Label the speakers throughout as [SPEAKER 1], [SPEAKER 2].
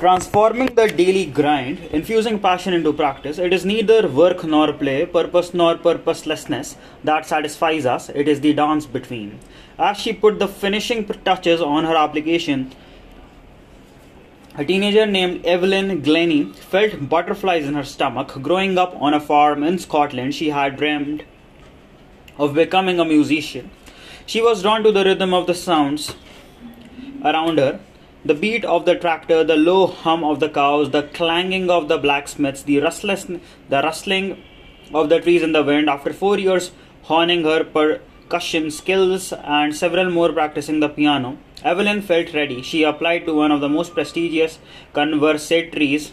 [SPEAKER 1] Transforming the daily grind, infusing passion into practice, it is neither work nor play, purpose nor purposelessness that satisfies us, it is the dance between. As she put the finishing touches on her application, a teenager named Evelyn Glennie felt butterflies in her stomach. Growing up on a farm in Scotland, she had dreamed of becoming a musician. She was drawn to the rhythm of the sounds around her the beat of the tractor, the low hum of the cows, the clanging of the blacksmiths, the restless, the rustling of the trees in the wind. After four years honing her percussion skills and several more practicing the piano, Evelyn felt ready. She applied to one of the most prestigious conservatories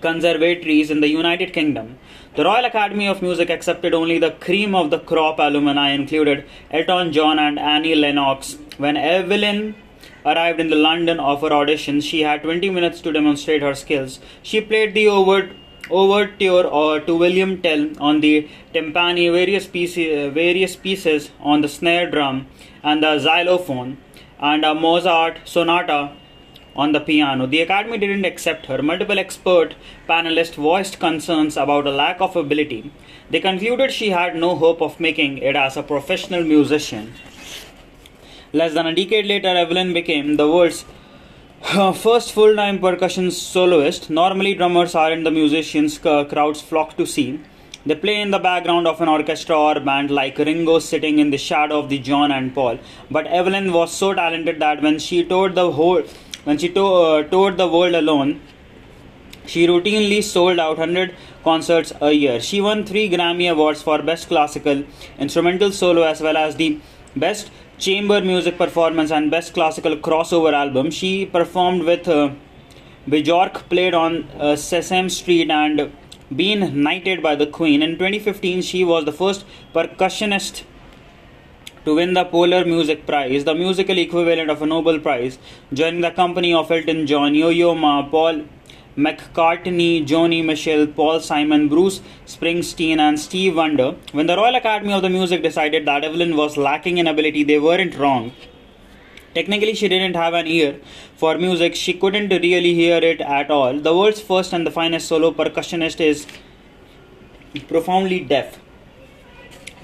[SPEAKER 1] conservatories in the United Kingdom. The Royal Academy of Music accepted only the cream of the crop alumni, included Elton John and Annie Lennox. When Evelyn arrived in the London of her audition, she had 20 minutes to demonstrate her skills. She played the overt overture uh, to William Tell on the timpani, various pieces, uh, various pieces on the snare drum and the xylophone, and a Mozart sonata on the piano. The Academy didn't accept her. Multiple expert panelists voiced concerns about a lack of ability. They concluded she had no hope of making it as a professional musician. Less than a decade later, Evelyn became the world's uh, first full time percussion soloist. Normally, drummers aren't the musicians uh, crowds flock to see. They play in the background of an orchestra or band like Ringo sitting in the shadow of the John and Paul. But Evelyn was so talented that when she toured the whole when she to, uh, toured the world alone, she routinely sold out 100 concerts a year. She won 3 Grammy Awards for Best Classical Instrumental Solo as well as the Best chamber music performance and best classical crossover album. She performed with uh, Bjork, played on uh, Sesame Street, and been knighted by the Queen. In 2015, she was the first percussionist to win the Polar Music Prize, the musical equivalent of a Nobel Prize, joining the company of Elton John, Yo Yo Ma, Paul McCartney, Joni Mitchell, Paul Simon, Bruce Springsteen, and Steve Wonder. When the Royal Academy of the Music decided that Evelyn was lacking in ability, they weren't wrong. Technically, she didn't have an ear for music, she couldn't really hear it at all. The world's first and the finest solo percussionist is profoundly deaf.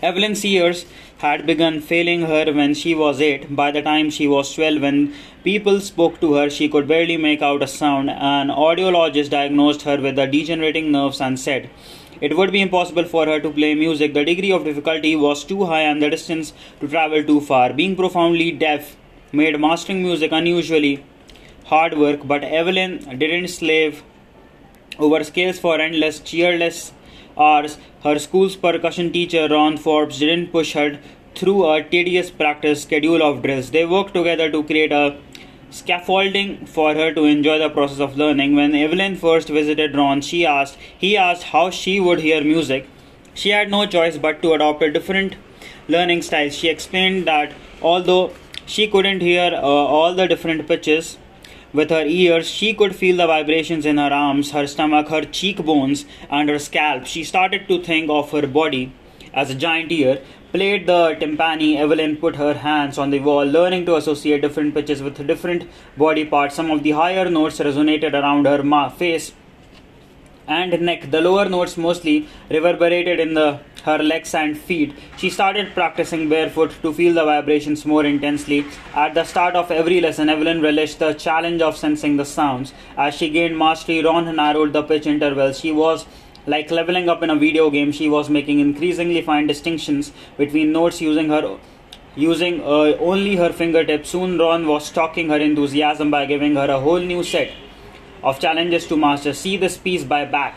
[SPEAKER 1] Evelyn Sears had begun failing her when she was 8. By the time she was 12, when people spoke to her, she could barely make out a sound. An audiologist diagnosed her with the degenerating nerves and said it would be impossible for her to play music. The degree of difficulty was too high and the distance to travel too far. Being profoundly deaf made mastering music unusually hard work, but Evelyn didn't slave over scales for endless, cheerless hours, her school's percussion teacher Ron Forbes didn't push her through a tedious practice schedule of drills. They worked together to create a scaffolding for her to enjoy the process of learning. When Evelyn first visited Ron, she asked he asked how she would hear music. She had no choice but to adopt a different learning style. She explained that although she couldn't hear uh, all the different pitches with her ears, she could feel the vibrations in her arms, her stomach, her cheekbones, and her scalp. She started to think of her body as a giant ear. Played the timpani, Evelyn put her hands on the wall, learning to associate different pitches with different body parts. Some of the higher notes resonated around her ma- face and neck. The lower notes mostly reverberated in the, her legs and feet. She started practicing barefoot to feel the vibrations more intensely. At the start of every lesson, Evelyn relished the challenge of sensing the sounds. As she gained mastery, Ron narrowed the pitch intervals. She was like leveling up in a video game. She was making increasingly fine distinctions between notes using her using uh, only her fingertips. Soon Ron was stalking her enthusiasm by giving her a whole new set of challenges to master. See this piece by Bach.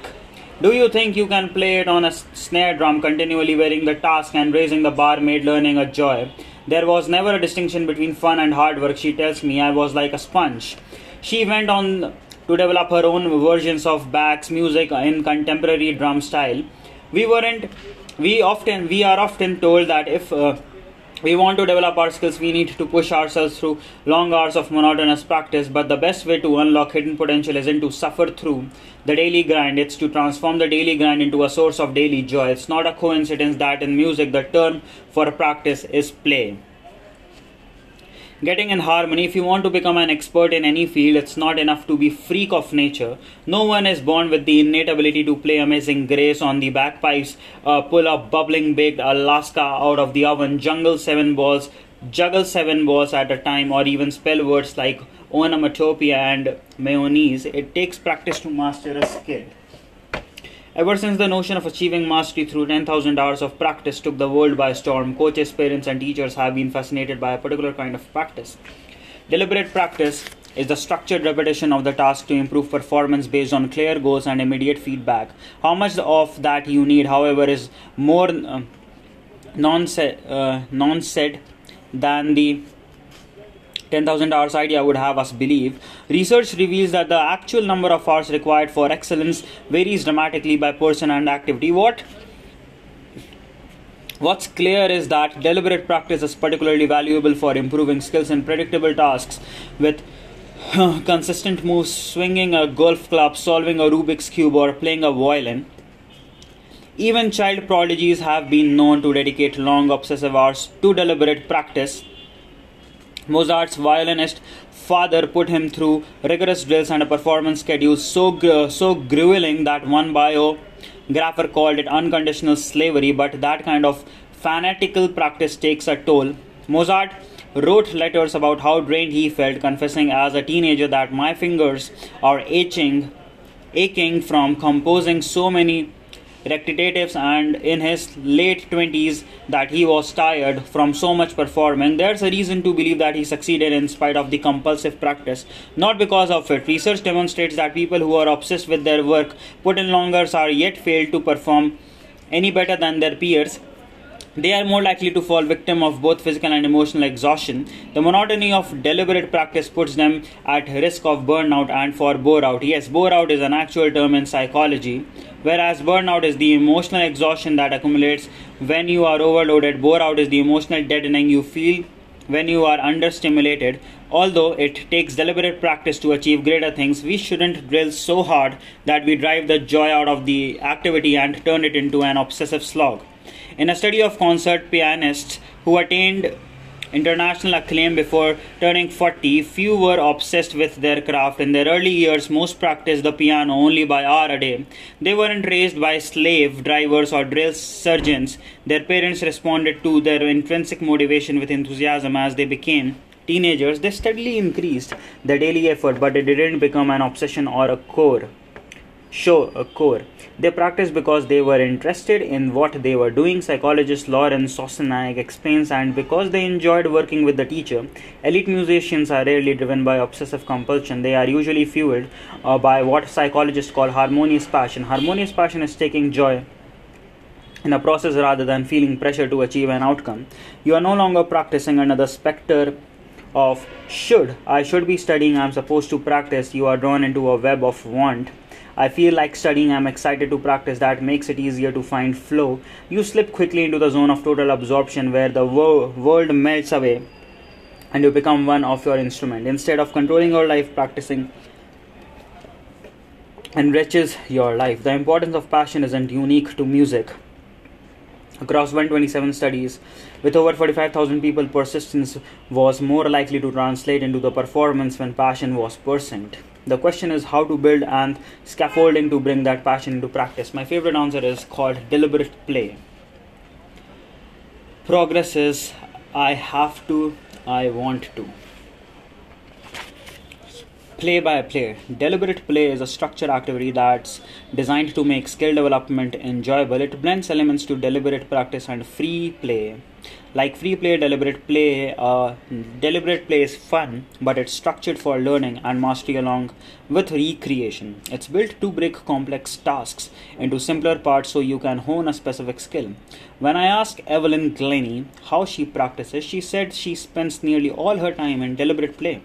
[SPEAKER 1] Do you think you can play it on a snare drum continually wearing the task and raising the bar made learning a joy? There was never a distinction between fun and hard work, she tells me. I was like a sponge. She went on to develop her own versions of Bach's music in contemporary drum style. We weren't we often we are often told that if uh, we want to develop our skills. We need to push ourselves through long hours of monotonous practice. But the best way to unlock hidden potential isn't to suffer through the daily grind. It's to transform the daily grind into a source of daily joy. It's not a coincidence that in music the term for practice is play getting in harmony. If you want to become an expert in any field, it's not enough to be freak of nature. No one is born with the innate ability to play Amazing Grace on the bagpipes, uh, pull a bubbling baked Alaska out of the oven, jungle seven balls, juggle seven balls at a time, or even spell words like onomatopoeia and mayonnaise. It takes practice to master a skill. Ever since the notion of achieving mastery through 10,000 hours of practice took the world by storm, coaches, parents, and teachers have been fascinated by a particular kind of practice. Deliberate practice is the structured repetition of the task to improve performance based on clear goals and immediate feedback. How much of that you need, however, is more uh, non-said, uh, non-said than the 10,000 hours idea would have us believe, research reveals that the actual number of hours required for excellence varies dramatically by person and activity. What What's clear is that deliberate practice is particularly valuable for improving skills in predictable tasks with consistent moves, swinging a golf club, solving a Rubik's Cube, or playing a violin. Even child prodigies have been known to dedicate long obsessive hours to deliberate practice Mozart's violinist father put him through rigorous drills and a performance schedule so so grueling that one biographer called it unconditional slavery. But that kind of fanatical practice takes a toll. Mozart wrote letters about how drained he felt, confessing as a teenager that my fingers are aching, aching from composing so many recitatives and in his late 20s that he was tired from so much performing. There's a reason to believe that he succeeded in spite of the compulsive practice. Not because of it. Research demonstrates that people who are obsessed with their work put in longer hours are yet failed to perform any better than their peers they are more likely to fall victim of both physical and emotional exhaustion. The monotony of deliberate practice puts them at risk of burnout and for bore out. Yes, bore out is an actual term in psychology, whereas burnout is the emotional exhaustion that accumulates when you are overloaded. Bore out is the emotional deadening you feel when you are understimulated. Although it takes deliberate practice to achieve greater things, we shouldn't drill so hard that we drive the joy out of the activity and turn it into an obsessive slog. In a study of concert pianists who attained international acclaim before turning 40, few were obsessed with their craft. In their early years, most practiced the piano only by hour a day. They weren't raised by slave drivers or drill sergeants. Their parents responded to their intrinsic motivation with enthusiasm as they became teenagers. They steadily increased their daily effort, but it didn't become an obsession or a core show a core. They practiced because they were interested in what they were doing, psychologist Lauren Sosniak explains, and because they enjoyed working with the teacher. Elite musicians are rarely driven by obsessive compulsion, they are usually fueled uh, by what psychologists call harmonious passion. Harmonious passion is taking joy in a process rather than feeling pressure to achieve an outcome. You are no longer practicing under the specter of should. I should be studying, I'm supposed to practice. You are drawn into a web of want I feel like studying, I'm excited to practice. That makes it easier to find flow. You slip quickly into the zone of total absorption where the wo- world melts away and you become one of your instrument. Instead of controlling your life, practicing enriches your life. The importance of passion isn't unique to music. Across 127 studies, with over 45,000 people, persistence was more likely to translate into the performance when passion was percent. The question is how to build and scaffolding to bring that passion into practice. My favorite answer is called deliberate play. Progress is I have to, I want to. Play by play. Deliberate play is a structured activity that's designed to make skill development enjoyable. It blends elements to deliberate practice and free play like free play deliberate play uh, deliberate play is fun but it's structured for learning and mastery along with recreation it's built to break complex tasks into simpler parts so you can hone a specific skill when i asked evelyn glennie how she practices she said she spends nearly all her time in deliberate play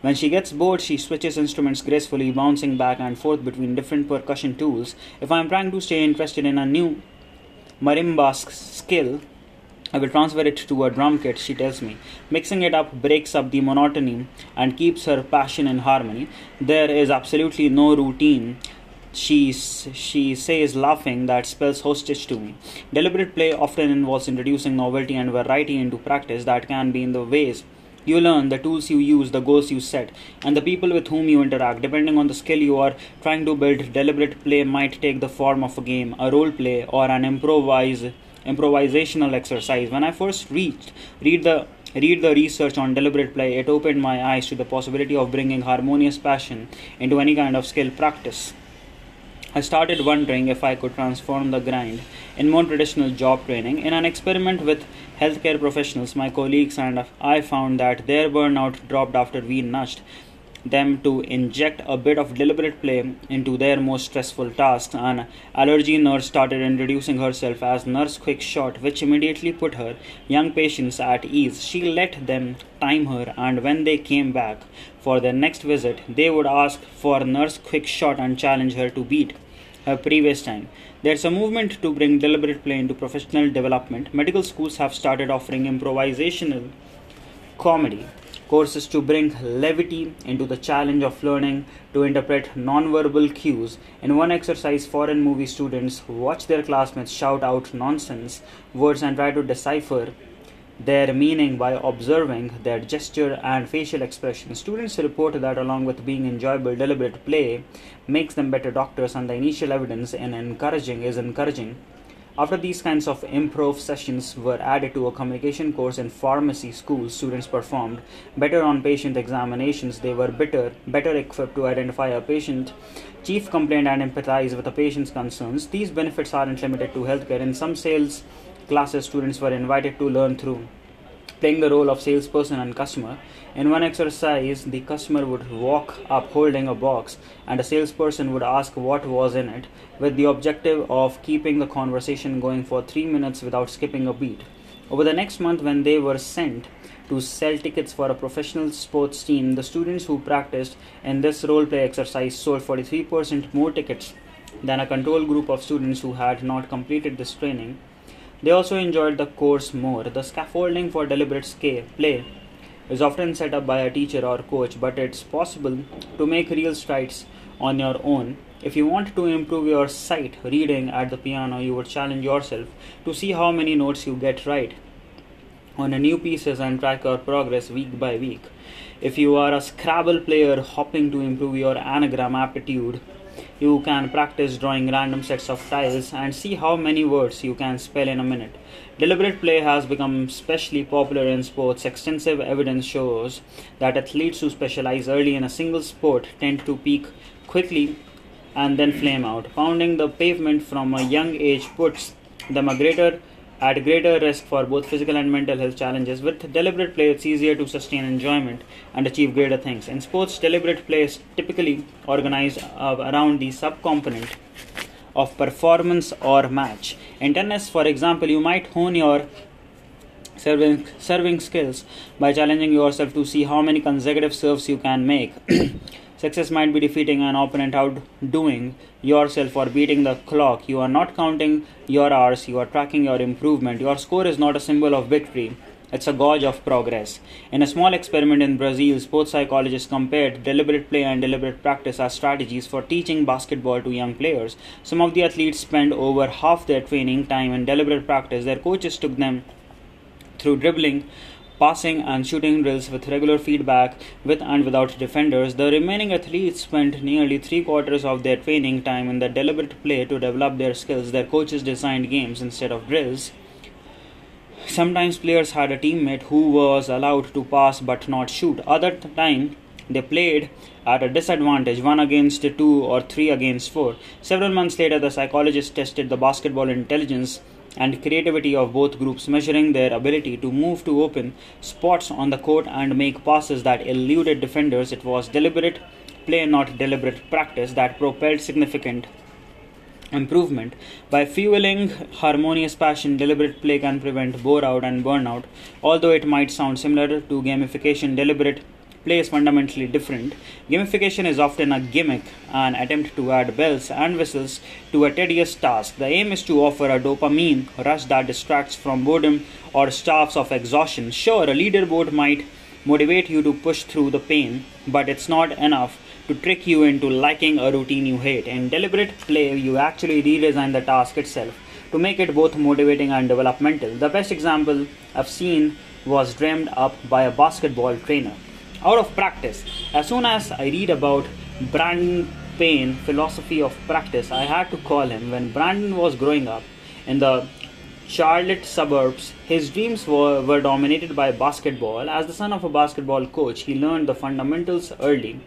[SPEAKER 1] when she gets bored, she switches instruments gracefully, bouncing back and forth between different percussion tools. If I'm trying to stay interested in a new marimba skill, I will transfer it to a drum kit, she tells me. Mixing it up breaks up the monotony and keeps her passion in harmony. There is absolutely no routine. She, she says, laughing, that spells hostage to me. Deliberate play often involves introducing novelty and variety into practice that can be in the ways You learn the tools you use, the goals you set, and the people with whom you interact. Depending on the skill you are trying to build, deliberate play might take the form of a game, a role play, or an improvise, improvisational exercise. When I first reached, read the read the research on deliberate play, it opened my eyes to the possibility of bringing harmonious passion into any kind of skill practice. I started wondering if I could transform the grind in more traditional job training. In an experiment with healthcare professionals, my colleagues and I found that their burnout dropped after we nudged them to inject a bit of deliberate play into their most stressful tasks. An allergy nurse started introducing herself as Nurse Quick Shot, which immediately put her young patients at ease. She let them time her, and when they came back for their next visit, they would ask for Nurse Quick Shot and challenge her to beat her previous time. There's a movement to bring deliberate play into professional development. Medical schools have started offering improvisational comedy courses to bring levity into the challenge of learning to interpret nonverbal cues. In one exercise, foreign movie students watch their classmates shout out nonsense words and try to decipher their meaning by observing their gesture and facial expression. Students report that, along with being enjoyable, deliberate play makes them better doctors, and the initial evidence in encouraging is encouraging. After these kinds of improv sessions were added to a communication course in pharmacy school, students performed better on patient examinations. They were better, better equipped to identify a patient chief complaint and empathize with a patient's concerns. These benefits aren't limited to healthcare. In some sales classes, students were invited to learn through playing the role of salesperson and customer. In one exercise, the customer would walk up holding a box, and a salesperson would ask what was in it, with the objective of keeping the conversation going for three minutes without skipping a beat. Over the next month, when they were sent to sell tickets for a professional sports team, the students who practiced in this role play exercise sold 43% more tickets than a control group of students who had not completed this training. They also enjoyed the course more. The scaffolding for deliberate scale, play is often set up by a teacher or coach, but it's possible to make real strides on your own. If you want to improve your sight reading at the piano, you would challenge yourself to see how many notes you get right on a new pieces and track your progress week by week. If you are a Scrabble player hopping to improve your anagram aptitude, you can practice drawing random sets of tiles and see how many words you can spell in a minute. Deliberate play has become especially popular in sports. Extensive evidence shows that athletes who specialize early in a single sport tend to peak quickly and then flame out. Pounding the pavement from a young age puts them a greater at greater risk for both physical and mental health challenges. With deliberate play, it's easier to sustain enjoyment and achieve greater things. In sports, deliberate play is typically organized uh, around the subcomponent of performance or match. In tennis, for example, you might hone your serving, serving skills by challenging yourself to see how many consecutive serves you can make. Success might be defeating an opponent outdoing yourself or beating the clock. You are not counting your hours, you are tracking your improvement. Your score is not a symbol of victory, it's a gauge of progress. In a small experiment in Brazil, sports psychologists compared deliberate play and deliberate practice as strategies for teaching basketball to young players. Some of the athletes spent over half their training time in deliberate practice. Their coaches took them through dribbling passing and shooting drills with regular feedback with and without defenders. The remaining athletes spent nearly three quarters of their training time in the deliberate play to develop their skills. Their coaches designed games instead of drills. Sometimes players had a teammate who was allowed to pass but not shoot. Other time they played at a disadvantage, one against two or three against four. Several months later, the psychologists tested the basketball intelligence and creativity of both groups, measuring their ability to move to open spots on the court and make passes that eluded defenders. It was deliberate play, not deliberate practice, that propelled significant improvement. By fueling harmonious passion, deliberate play can prevent bore out and burnout. Although it might sound similar to gamification, deliberate play is fundamentally different. Gamification is often a gimmick, an attempt to add bells and whistles to a tedious task. The aim is to offer a dopamine rush that distracts from boredom or starves of exhaustion. Sure, a leaderboard might motivate you to push through the pain, but it's not enough to trick you into liking a routine you hate. In deliberate play, you actually redesign the task itself to make it both motivating and developmental. The best example I've seen was dreamed up by a basketball trainer. Out of practice, as soon as I read about Brandon Payne philosophy of practice, I had to call him. When Brandon was growing up in the Charlotte suburbs, his dreams were, were dominated by basketball. As the son of a basketball coach, he learned the fundamentals early.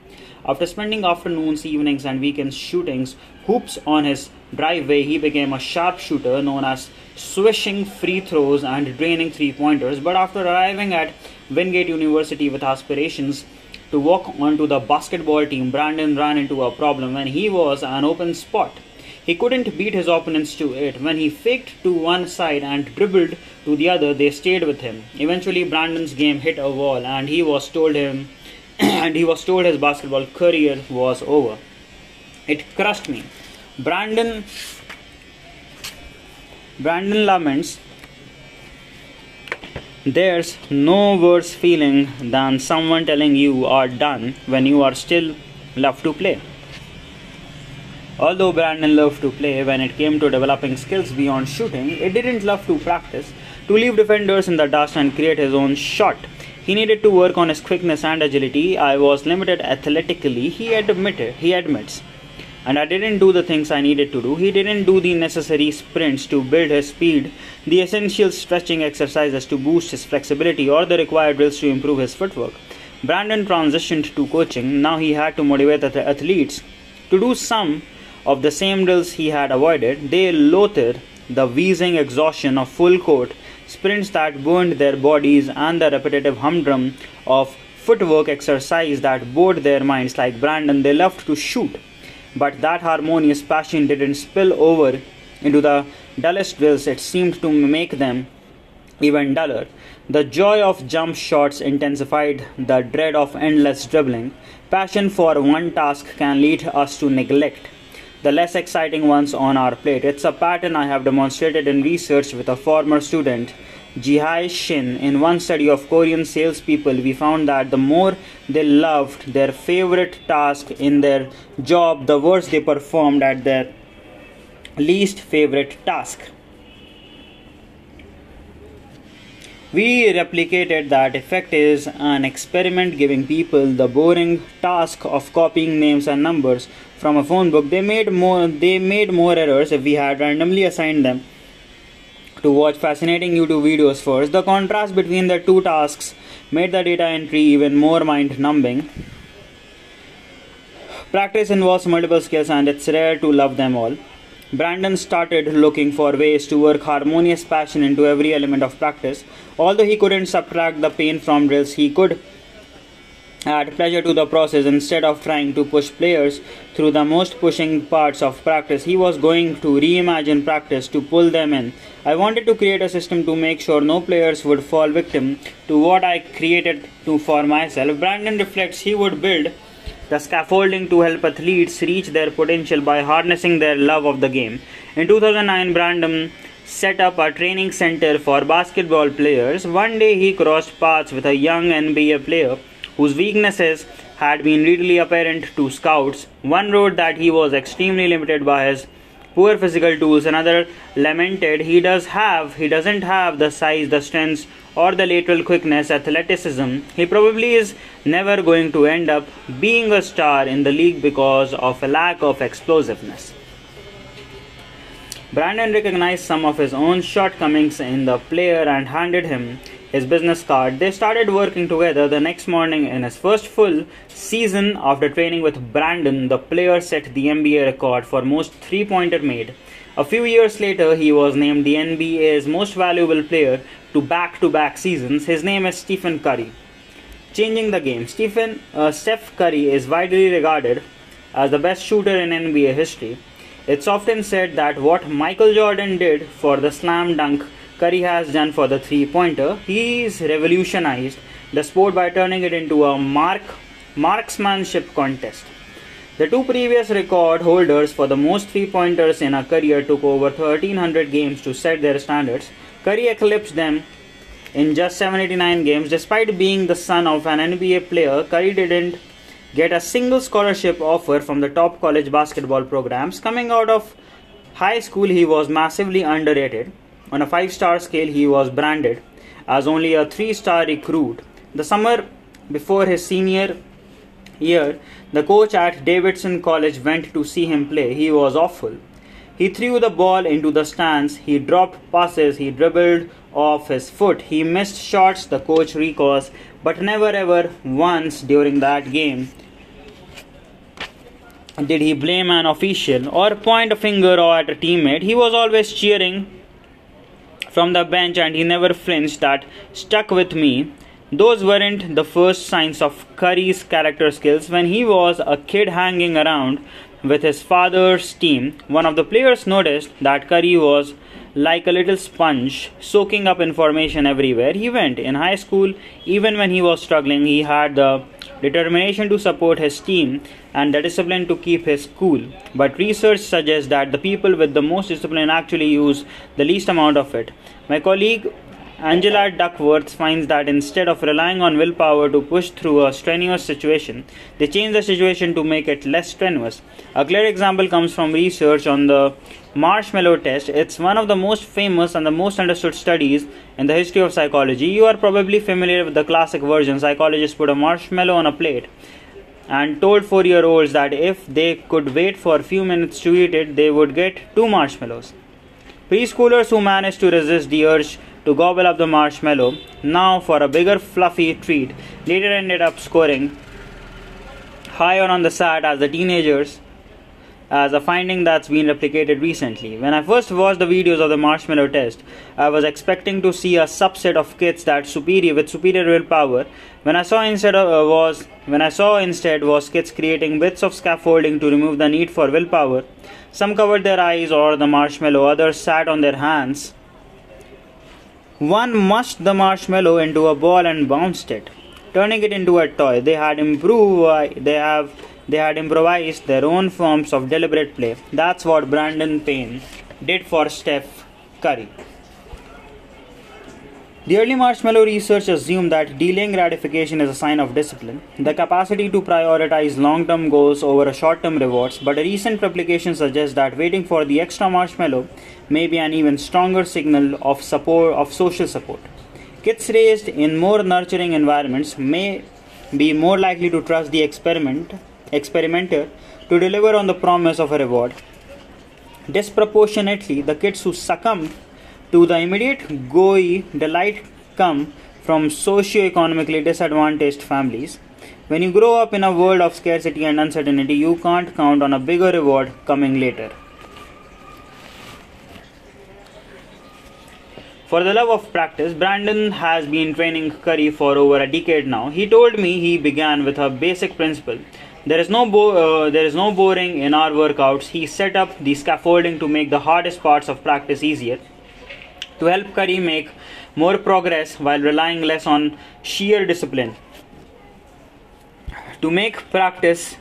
[SPEAKER 1] After spending afternoons, evenings, and weekends shooting hoops on his driveway, he became a sharpshooter known as swishing free throws and draining three pointers. But after arriving at Wingate University with aspirations to walk onto the basketball team, Brandon ran into a problem when he was an open spot. He couldn't beat his opponents to it. When he faked to one side and dribbled to the other, they stayed with him. Eventually, Brandon's game hit a wall, and he was told him, and he was told his basketball career was over. It crushed me. Brandon Brandon laments there's no worse feeling than someone telling you are done when you are still left to play. Although Brandon loved to play when it came to developing skills beyond shooting, he didn't love to practice, to leave defenders in the dust and create his own shot. He needed to work on his quickness and agility. I was limited athletically, he admitted he admits. And I didn't do the things I needed to do. He didn't do the necessary sprints to build his speed, the essential stretching exercises to boost his flexibility, or the required drills to improve his footwork. Brandon transitioned to coaching. Now he had to motivate the athletes to do some of the same drills he had avoided. They loathed the wheezing exhaustion of full court sprints that burned their bodies, and the repetitive humdrum of footwork exercise that bored their minds. Like Brandon, they loved to shoot, but that harmonious passion didn't spill over into the dullest drills, it seemed to make them even duller. The joy of jump shots intensified the dread of endless dribbling. Passion for one task can lead us to neglect the less exciting ones on our plate. It's a pattern I have demonstrated in research with a former student, Jihae Shin. In one study of Korean salespeople, we found that the more they loved their favorite task in their job, the worse they performed at their least favorite task. We replicated that effect is an experiment giving people the boring task of copying names and numbers from a phone book. They made more they made more errors if we had randomly assigned them to watch fascinating YouTube videos first. The contrast between the two tasks made the data entry even more mind numbing. Practice involves multiple skills and it's rare to love them all. Brandon started looking for ways to work harmonious passion into every element of practice. Although he couldn't subtract the pain from drills, he could add pleasure to the process instead of trying to push players through the most pushing parts of practice. He was going to reimagine practice to pull them in. I wanted to create a system to make sure no players would fall victim to what I created to for myself. Brandon reflects he would build the scaffolding to help athletes reach their potential by harnessing their love of the game. In 2009, Brandon set up a training center for basketball players. One day he crossed paths with a young NBA player whose weaknesses had been readily apparent to scouts. One wrote that he was extremely limited by his poor physical tools. Another lamented he does have he doesn't have the size, the strength, or the lateral quickness, athleticism. He probably is never going to end up being a star in the league because of a lack of explosiveness. Brandon recognized some of his own shortcomings in the player and handed him his business card. They started working together the next morning in his first full season after training with Brandon. The player set the NBA record for most three pointer made. A few years later, he was named the NBA's most valuable player to back to back seasons. His name is Stephen Curry. Changing the game, Stephen uh, Steph Curry is widely regarded as the best shooter in NBA history. It's often said that what Michael Jordan did for the slam dunk Curry has done for the three pointer. He's revolutionized the sport by turning it into a mark marksmanship contest. The two previous record holders for the most three pointers in a career took over 1300 games to set their standards. Curry eclipsed them in just 789 games. Despite being the son of an NBA player, Curry didn't get a single scholarship offer from the top college basketball programs. Coming out of high school, he was massively underrated. On a five star scale, he was branded as only a three star recruit. The summer before his senior year, the coach at Davidson College went to see him play. He was awful. He threw the ball into the stands, he dropped passes, he dribbled off his foot, he missed shots, the coach recalls, but never ever once during that game did he blame an official or point a finger at a teammate. He was always cheering from the bench and he never flinched. That stuck with me. Those weren't the first signs of Curry's character skills. When he was a kid hanging around with his father's team, one of the players noticed that Curry was like a little sponge, soaking up information everywhere he went. In high school, even when he was struggling, he had the determination to support his team and the discipline to keep his cool. But research suggests that the people with the most discipline actually use the least amount of it. My colleague Angela Duckworth finds that instead of relying on willpower to push through a strenuous situation, they change the situation to make it less strenuous. A clear example comes from research on the marshmallow test. It's one of the most famous and the most understood studies in the history of psychology. You are probably familiar with the classic version. Psychologists put a marshmallow on a plate and told 4 year olds that if they could wait for a few minutes to eat it, they would get two marshmallows. Preschoolers who managed to resist the urge to gobble up the marshmallow, now for a bigger fluffy treat, later ended up scoring higher on the SAT as the teenagers as a finding that's been replicated recently. When I first watched the videos of the marshmallow test, I was expecting to see a subset of kids that superior with superior willpower. When I saw instead of, uh, was when I saw instead was kids creating bits of scaffolding to remove the need for willpower. Some covered their eyes or the marshmallow, others sat on their hands one mushed the marshmallow into a ball and bounced it, turning it into a toy. They had improved. They have. They had improvised their own forms of deliberate play. That's what Brandon Payne did for Steph Curry. The early marshmallow research assumed that delaying gratification is a sign of discipline, the capacity to prioritize long term goals over short term rewards, but a recent publication suggests that waiting for the extra marshmallow may be an even stronger signal of support of social support. Kids raised in more nurturing environments may be more likely to trust the experiment experimenter to deliver on the promise of a reward. Disproportionately, the kids who succumb to the immediate gooey delight come from socio-economically disadvantaged families. When you grow up in a world of scarcity and uncertainty, you can't count on a bigger reward coming later. For the love of practice, Brandon has been training Curry for over a decade now. He told me he began with a basic principle. There is no bo- uh, there is no boring in our workouts. He set up the scaffolding to make the hardest parts of practice easier to help Curry make more progress while relying less on sheer discipline. To make practice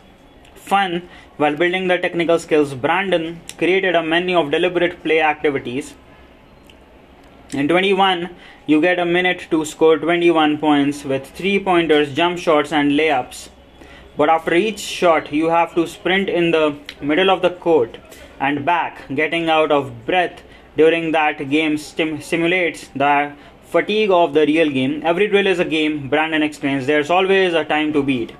[SPEAKER 1] fun while building the technical skills, Brandon created a menu of deliberate play activities. In 21, you get a minute to score 21 points with three pointers, jump shots, and layups. But after each shot, you have to sprint in the middle of the court and back, getting out of breath during that game stim- simulates the fatigue of the real game. Every drill is a game, Brandon explains. There's always a time to beat.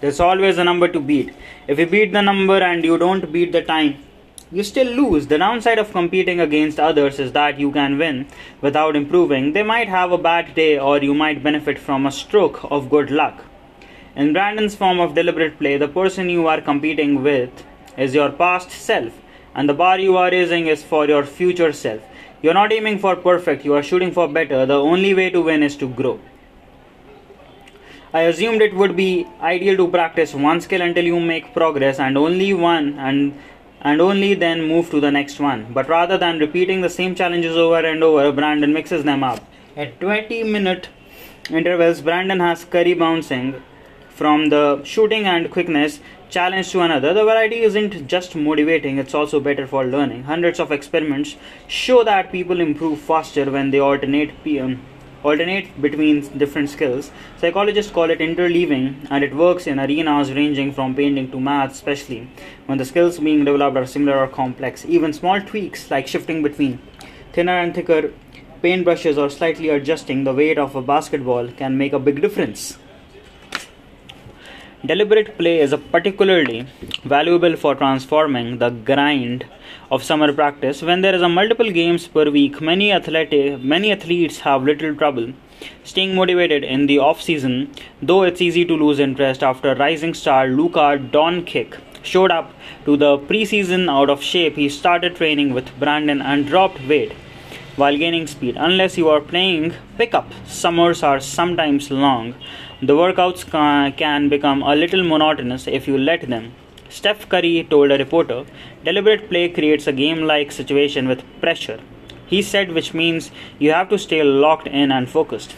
[SPEAKER 1] There's always a number to beat. If you beat the number and you don't beat the time, you still lose. The downside of competing against others is that you can win without improving. They might have a bad day or you might benefit from a stroke of good luck. In Brandon's form of deliberate play, the person you are competing with is your past self and the bar you are raising is for your future self. You're not aiming for perfect, you are shooting for better. The only way to win is to grow. I assumed it would be ideal to practice one skill until you make progress and only one and and only then move to the next one. But rather than repeating the same challenges over and over, Brandon mixes them up. At 20 minute intervals, Brandon has Curry bouncing from the shooting and quickness challenge to another. The variety isn't just motivating, it's also better for learning. Hundreds of experiments show that people improve faster when they alternate PM um, alternate between different skills. Psychologists call it interleaving, and it works in arenas ranging from painting to math, especially when the skills being developed are similar or complex. Even small tweaks like shifting between thinner and thicker paintbrushes or slightly adjusting the weight of a basketball can make a big difference. Deliberate play is particularly valuable for transforming the grind of summer practice. When there is a multiple games per week, many athletic, many athletes have little trouble staying motivated in the off season. Though it's easy to lose interest after rising star Luka Doncic showed up to the preseason out of shape, he started training with Brandon and dropped weight while gaining speed. Unless you are playing pickup, summers are sometimes long. The workouts can become a little monotonous if you let them. Steph Curry told a reporter, deliberate play creates a game like situation with pressure. He said, which means you have to stay locked in and focused.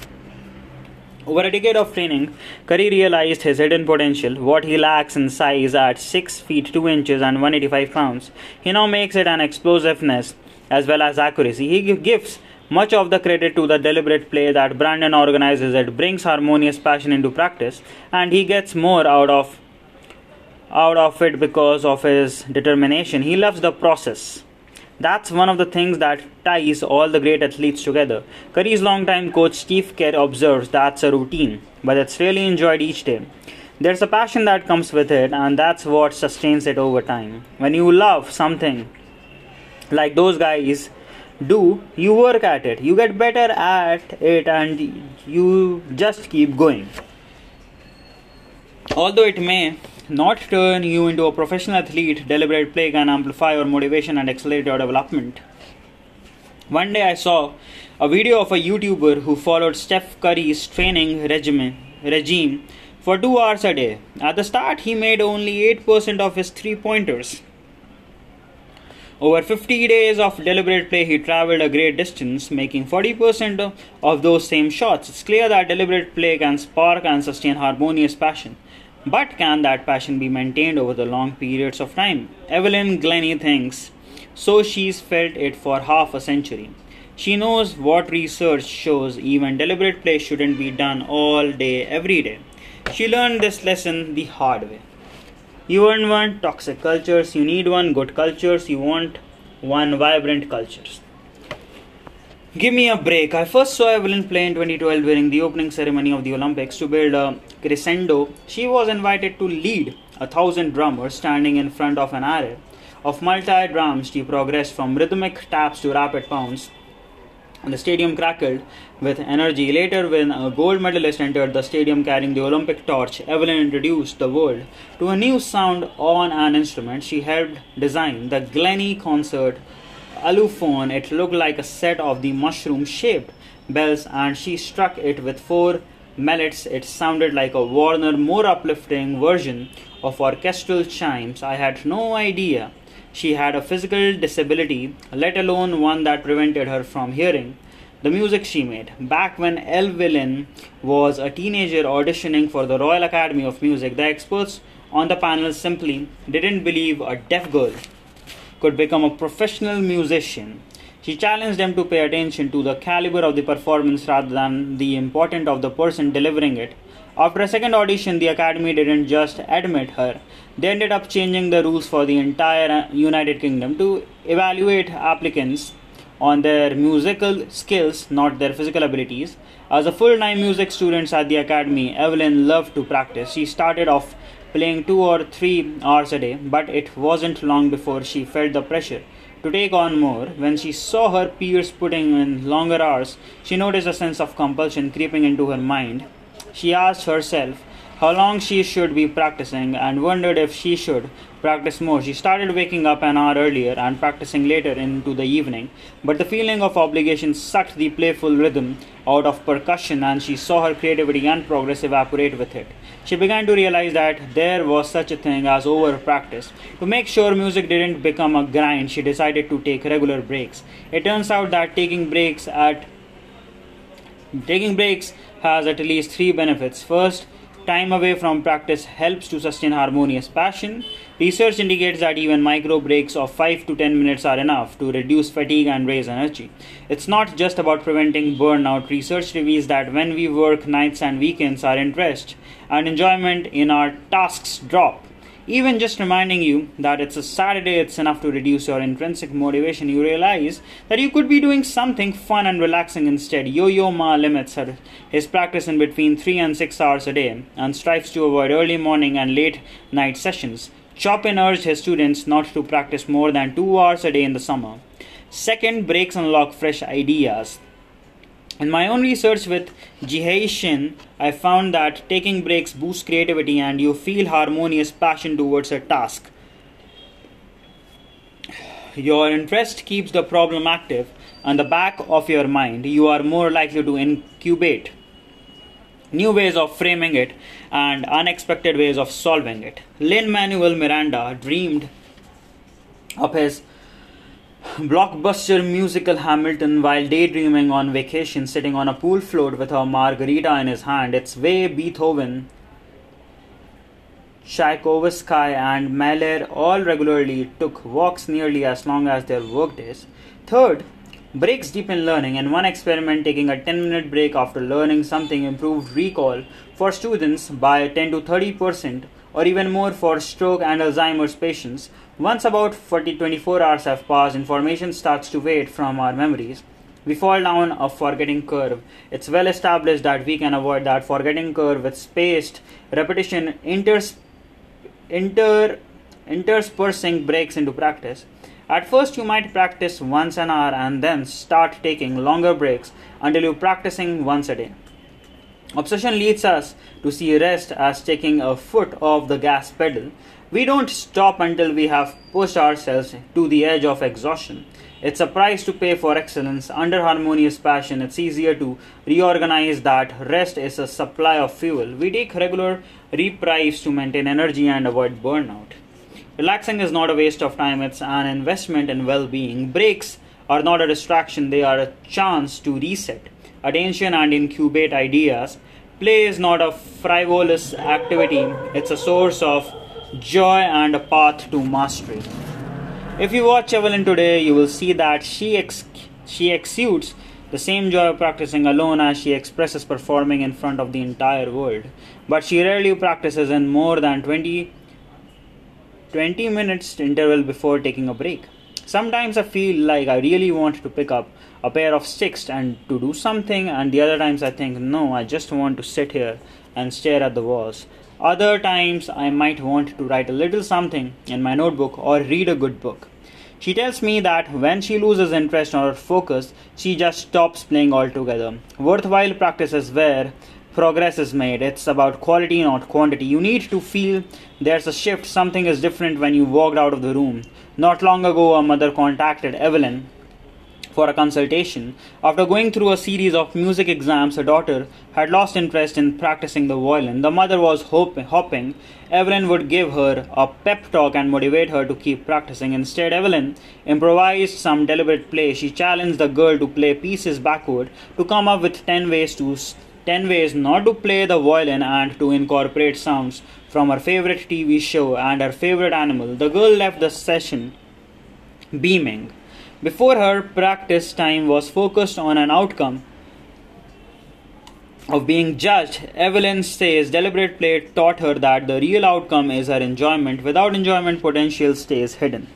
[SPEAKER 1] Over a decade of training, Curry realized his hidden potential, what he lacks in size at 6 feet 2 inches and 185 pounds. He now makes it an explosiveness as well as accuracy. He gives much of the credit to the deliberate play that Brandon organizes. It brings harmonious passion into practice, and he gets more out of out of it because of his determination. He loves the process. That's one of the things that ties all the great athletes together. Curry's longtime coach Steve Kerr observes that's a routine, but it's really enjoyed each day. There's a passion that comes with it, and that's what sustains it over time. When you love something, like those guys do you work at it. You get better at it and you just keep going. Although it may not turn you into a professional athlete deliberate play can amplify your motivation and accelerate your development. One day i saw a video of a youtuber who followed steph curry's training regimen regime for 2 hours a day. At the start he made only 8% of his three pointers over 50 days of deliberate play, he traveled a great distance, making 40% of those same shots. It's clear that deliberate play can spark and sustain harmonious passion. But can that passion be maintained over the long periods of time? Evelyn Glennie thinks so. She's felt it for half a century. She knows what research shows even deliberate play shouldn't be done all day, every day. She learned this lesson the hard way. You don't want toxic cultures, you need one good cultures, you want one vibrant cultures. Give me a break. I first saw Evelyn play in 2012 during the opening ceremony of the Olympics to build a crescendo. She was invited to lead a thousand drummers standing in front of an array of multi drums. She progressed from rhythmic taps to rapid pounds the stadium crackled with energy. Later, when a gold medalist entered the stadium carrying the Olympic torch, Evelyn introduced the world to a new sound on an instrument she helped design the Glennie Concert Aluphone. It looked like a set of the mushroom shaped bells, and she struck it with four mallets. It sounded like a Warner, more uplifting version of orchestral chimes. I had no idea she had a physical disability, let alone one that prevented her from hearing the music she made. Back when Evelyn was a teenager auditioning for the Royal Academy of Music, the experts on the panel simply didn't believe a deaf girl could become a professional musician. She challenged them to pay attention to the caliber of the performance rather than the importance of the person delivering it. After a second audition, the Academy didn't just admit her, they ended up changing the rules for the entire uh, United Kingdom to evaluate applicants on their musical skills, not their physical abilities. As a full time music student at the Academy, Evelyn loved to practice. She started off playing two or three hours a day, but it wasn't long before she felt the pressure to take on more. When she saw her peers putting in longer hours, she noticed a sense of compulsion creeping into her mind. She asked herself how long she should be practicing and wondered if she should practice more. She started waking up an hour earlier and practicing later into the evening, but the feeling of obligation sucked the playful rhythm out of percussion and she saw her creativity and progress evaporate with it. She began to realize that there was such a thing as over practice. To make sure music didn't become a grind, she decided to take regular breaks. It turns out that taking breaks at taking breaks has at least three benefits. First, time away from practice helps to sustain harmonious passion. Research indicates that even micro breaks of 5 to 10 minutes are enough to reduce fatigue and raise energy. It's not just about preventing burnout. Research reveals that when we work nights and weekends, our interest and enjoyment in our tasks drop. Even just reminding you that it's a Saturday, it's enough to reduce your intrinsic motivation. You realize that you could be doing something fun and relaxing instead. Yo Yo Ma limits her, his practice in between 3 and 6 hours a day and strives to avoid early morning and late night sessions. Chopin urged his students not to practice more than 2 hours a day in the summer. Second, breaks unlock fresh ideas. In my own research with Jihae Shin, I found that taking breaks boosts creativity and you feel harmonious passion towards a task. Your interest keeps the problem active on the back of your mind. You are more likely to incubate new ways of framing it and unexpected ways of solving it. Lin Manuel Miranda dreamed of his blockbuster musical Hamilton while daydreaming on vacation, sitting on a pool float with a margarita in his hand. It's way Beethoven, Tchaikovsky, and Mahler all regularly took walks nearly as long as their workdays. Third, breaks deepen learning. In one experiment, taking a 10 minute break after learning something improved recall for students by 10 to 30 percent or even more for stroke and Alzheimer's patients. Once about 40 24 hours have passed, information starts to fade from our memories. We fall down a forgetting curve. It's well established that we can avoid that forgetting curve with spaced repetition inters- inter- interspersing breaks into practice. At first, you might practice once an hour and then start taking longer breaks until you're practicing once a day. Obsession leads us to see rest as taking a foot off the gas pedal. We don't stop until we have pushed ourselves to the edge of exhaustion. It's a price to pay for excellence. Under harmonious passion, it's easier to reorganize that rest is a supply of fuel. We take regular reprieves to maintain energy and avoid burnout. Relaxing is not a waste of time, it's an investment in well being. Breaks are not a distraction, they are a chance to reset attention and incubate ideas. Play is not a frivolous activity, it's a source of joy and a path to mastery. If you watch Evelyn today, you will see that she, ex- she exudes the same joy of practicing alone as she expresses performing in front of the entire world. But she rarely practices in more than 20, 20 minutes interval before taking a break. Sometimes I feel like I really want to pick up a pair of sticks and to do something, and the other times I think, no, I just want to sit here and stare at the walls. Other times I might want to write a little something in my notebook or read a good book. She tells me that when she loses interest or focus, she just stops playing altogether. Worthwhile practices where progress is made. It's about quality, not quantity. You need to feel there's a shift, something is different when you walked out of the room. Not long ago, a mother contacted Evelyn for a consultation. After going through a series of music exams, her daughter had lost interest in practicing the violin. The mother was hoping Evelyn would give her a pep talk and motivate her to keep practicing. Instead, Evelyn improvised some deliberate play. She challenged the girl to play pieces backward to come up with 10 ways to 10 ways not to play the violin and to incorporate sounds from her favorite TV show and her favorite animal. The girl left the session beaming. Before her, practice time was focused on an outcome of being judged. Evelyn says deliberate play taught her that the real outcome is her enjoyment. Without enjoyment, potential stays hidden.